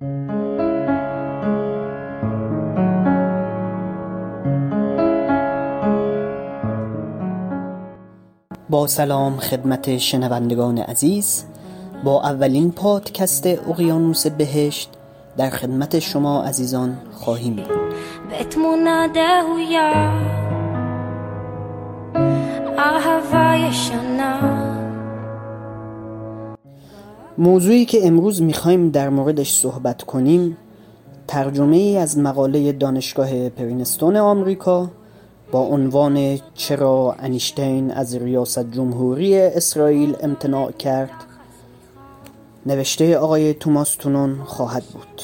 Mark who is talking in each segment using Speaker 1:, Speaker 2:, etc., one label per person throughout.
Speaker 1: با سلام خدمت شنوندگان عزیز با اولین پادکست اقیانوس بهشت در خدمت شما عزیزان خواهیم بود. موضوعی که امروز می‌خوایم در موردش صحبت کنیم ترجمه ای از مقاله دانشگاه پرینستون آمریکا با عنوان چرا انیشتین از ریاست جمهوری اسرائیل امتناع کرد نوشته آقای توماس تونون خواهد بود.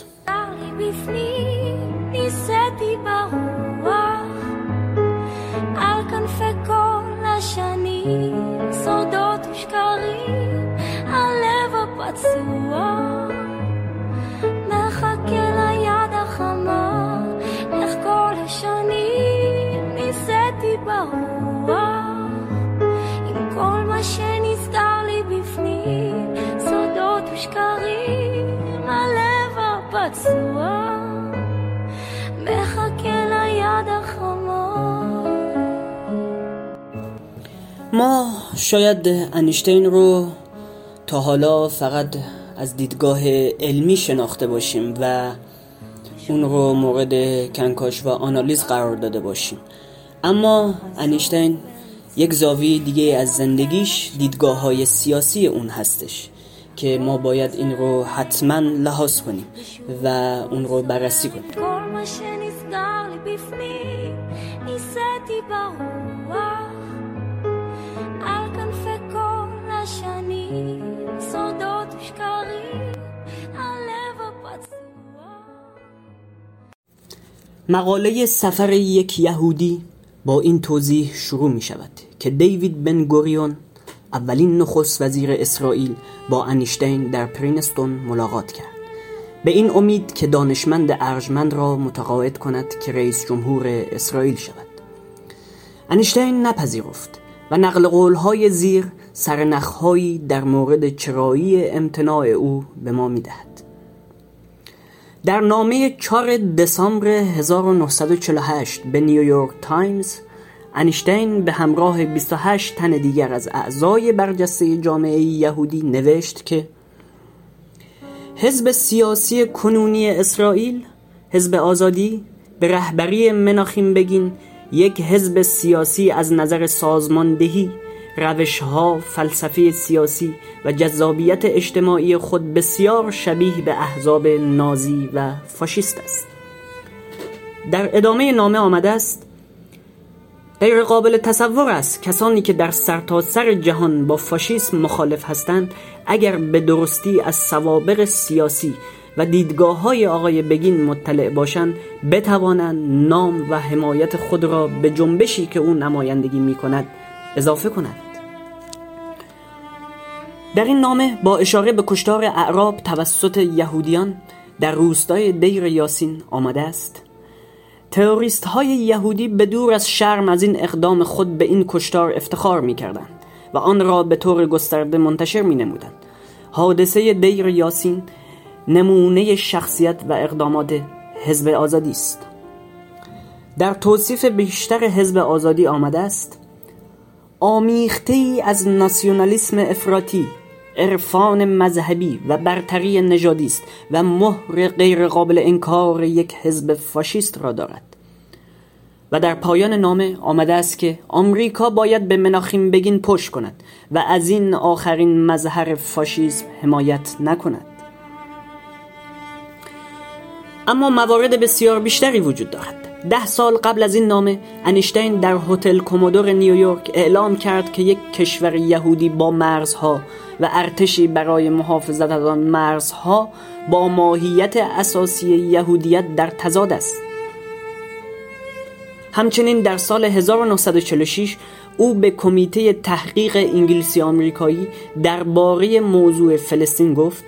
Speaker 1: ما شاید انیشتین رو تا حالا فقط از دیدگاه علمی شناخته باشیم و اون رو مورد کنکاش و آنالیز قرار داده باشیم. اما انیشتین یک زاویه دیگه از زندگیش دیدگاه های سیاسی اون هستش که ما باید این رو حتما لحاظ کنیم و اون رو بررسی کنیم. مقاله سفر یک یهودی با این توضیح شروع می شود که دیوید بن گوریون اولین نخست وزیر اسرائیل با انیشتین در پرینستون ملاقات کرد. به این امید که دانشمند ارجمند را متقاعد کند که رئیس جمهور اسرائیل شود. انیشتین نپذیرفت و نقل قولهای زیر سرنخهایی در مورد چرایی امتناع او به ما می‌دهد. در نامه 4 دسامبر 1948 به نیویورک تایمز انیشتین به همراه 28 تن دیگر از اعضای برجسته جامعه یهودی نوشت که حزب سیاسی کنونی اسرائیل حزب آزادی به رهبری مناخیم بگین یک حزب سیاسی از نظر سازماندهی روشها فلسفه سیاسی و جذابیت اجتماعی خود بسیار شبیه به احزاب نازی و فاشیست است. در ادامه نامه آمده است غیر قابل تصور است کسانی که در سرتاسر سر جهان با فاشیسم مخالف هستند اگر به درستی از سوابق سیاسی و دیدگاه های آقای بگین مطلع باشند بتوانند نام و حمایت خود را به جنبشی که او نمایندگی می کند اضافه کنند. در این نامه با اشاره به کشتار اعراب توسط یهودیان در روستای دیر یاسین آمده است. تروریست های یهودی به دور از شرم از این اقدام خود به این کشتار افتخار می کردند و آن را به طور گسترده منتشر می نمودند حادثه دیر یاسین نمونه شخصیت و اقدامات حزب آزادی است. در توصیف بیشتر حزب آزادی آمده است آمیخته ای از ناسیونالیسم افراطی عرفان مذهبی و برتری نژادی است و مهر غیر قابل انکار یک حزب فاشیست را دارد. و در پایان نامه آمده است که آمریکا باید به مناخیم بگین پشت کند و از این آخرین مظهر فاشیسم حمایت نکند. اما موارد بسیار بیشتری وجود دارد. ده سال قبل از این نامه انیشتین در هتل کومودور نیویورک اعلام کرد که یک کشور یهودی با مرزها و ارتشی برای محافظت از آن مرزها با ماهیت اساسی یهودیت در تضاد است. همچنین در سال 1946 او به کمیته تحقیق انگلیسی آمریکایی درباره موضوع فلسطین گفت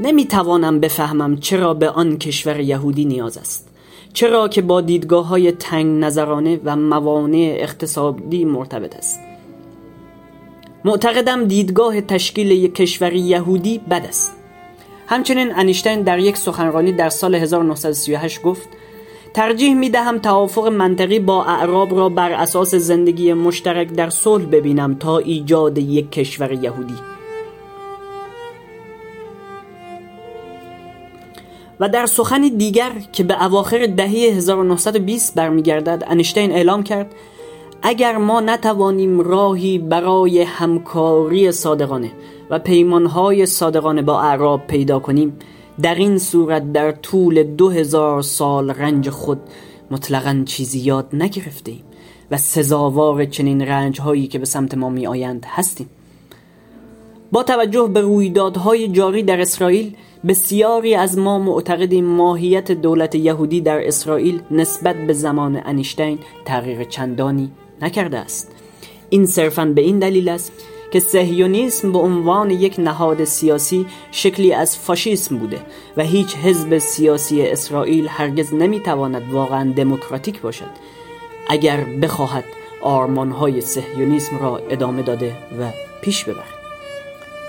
Speaker 1: نمی‌توانم بفهمم چرا به آن کشور یهودی نیاز است. چرا که با دیدگاه های تنگ نظرانه و موانع اقتصادی مرتبط است. معتقدم دیدگاه تشکیل یک کشور یهودی بد است. همچنین انیشتین در یک سخنرانی در سال 1938 گفت ترجیح می دهم توافق منطقی با اعراب را بر اساس زندگی مشترک در صلح ببینم تا ایجاد یک کشور یهودی. و در سخنی دیگر که به اواخر دهه 1920 برمیگردد انیشتین اعلام کرد اگر ما نتوانیم راهی برای همکاری صادقانه و پیمانهای صادقانه با اعراب پیدا کنیم در این صورت در طول دو هزار سال رنج خود مطلقا چیزی یاد نگرفته ایم و سزاوار چنین رنج هایی که به سمت ما می آیند هستیم. با توجه به رویدادهای جاری در اسرائیل بسیاری از ما معتقدیم ماهیت دولت یهودی در اسرائیل نسبت به زمان انیشتین تغییر چندانی نکرده است. این صرفا به این دلیل است که سهیونیسم به عنوان یک نهاد سیاسی شکلی از فاشیسم بوده و هیچ حزب سیاسی اسرائیل هرگز نمی‌تواند واقعا دموکراتیک باشد. اگر بخواهد آرمانهای سهیونیسم را ادامه داده و پیش ببرد.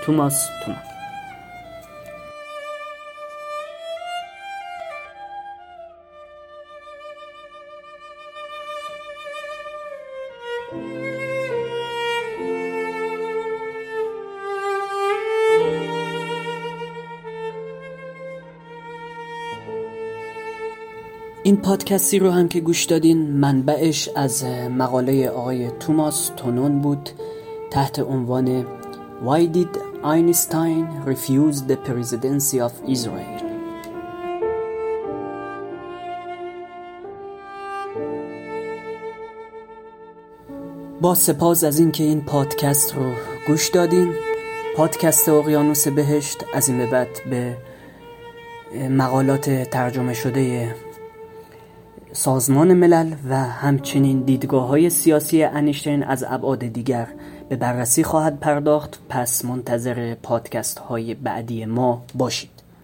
Speaker 1: توماس تومان این پادکستی رو هم که گوش دادین منبعش از مقاله آقای توماس تونون بود تحت عنوان Why did Einstein refuse the presidency of Israel? با سپاس از اینکه این پادکست رو گوش دادین. پادکست اقیانوس بهشت از این به بعد به مقالات ترجمه شده سازمان ملل و همچنین دیدگاه های سیاسی انیشتین از ابعاد دیگر به بررسی خواهد پرداخت. پس منتظر پادکست های بعدی ما باشید.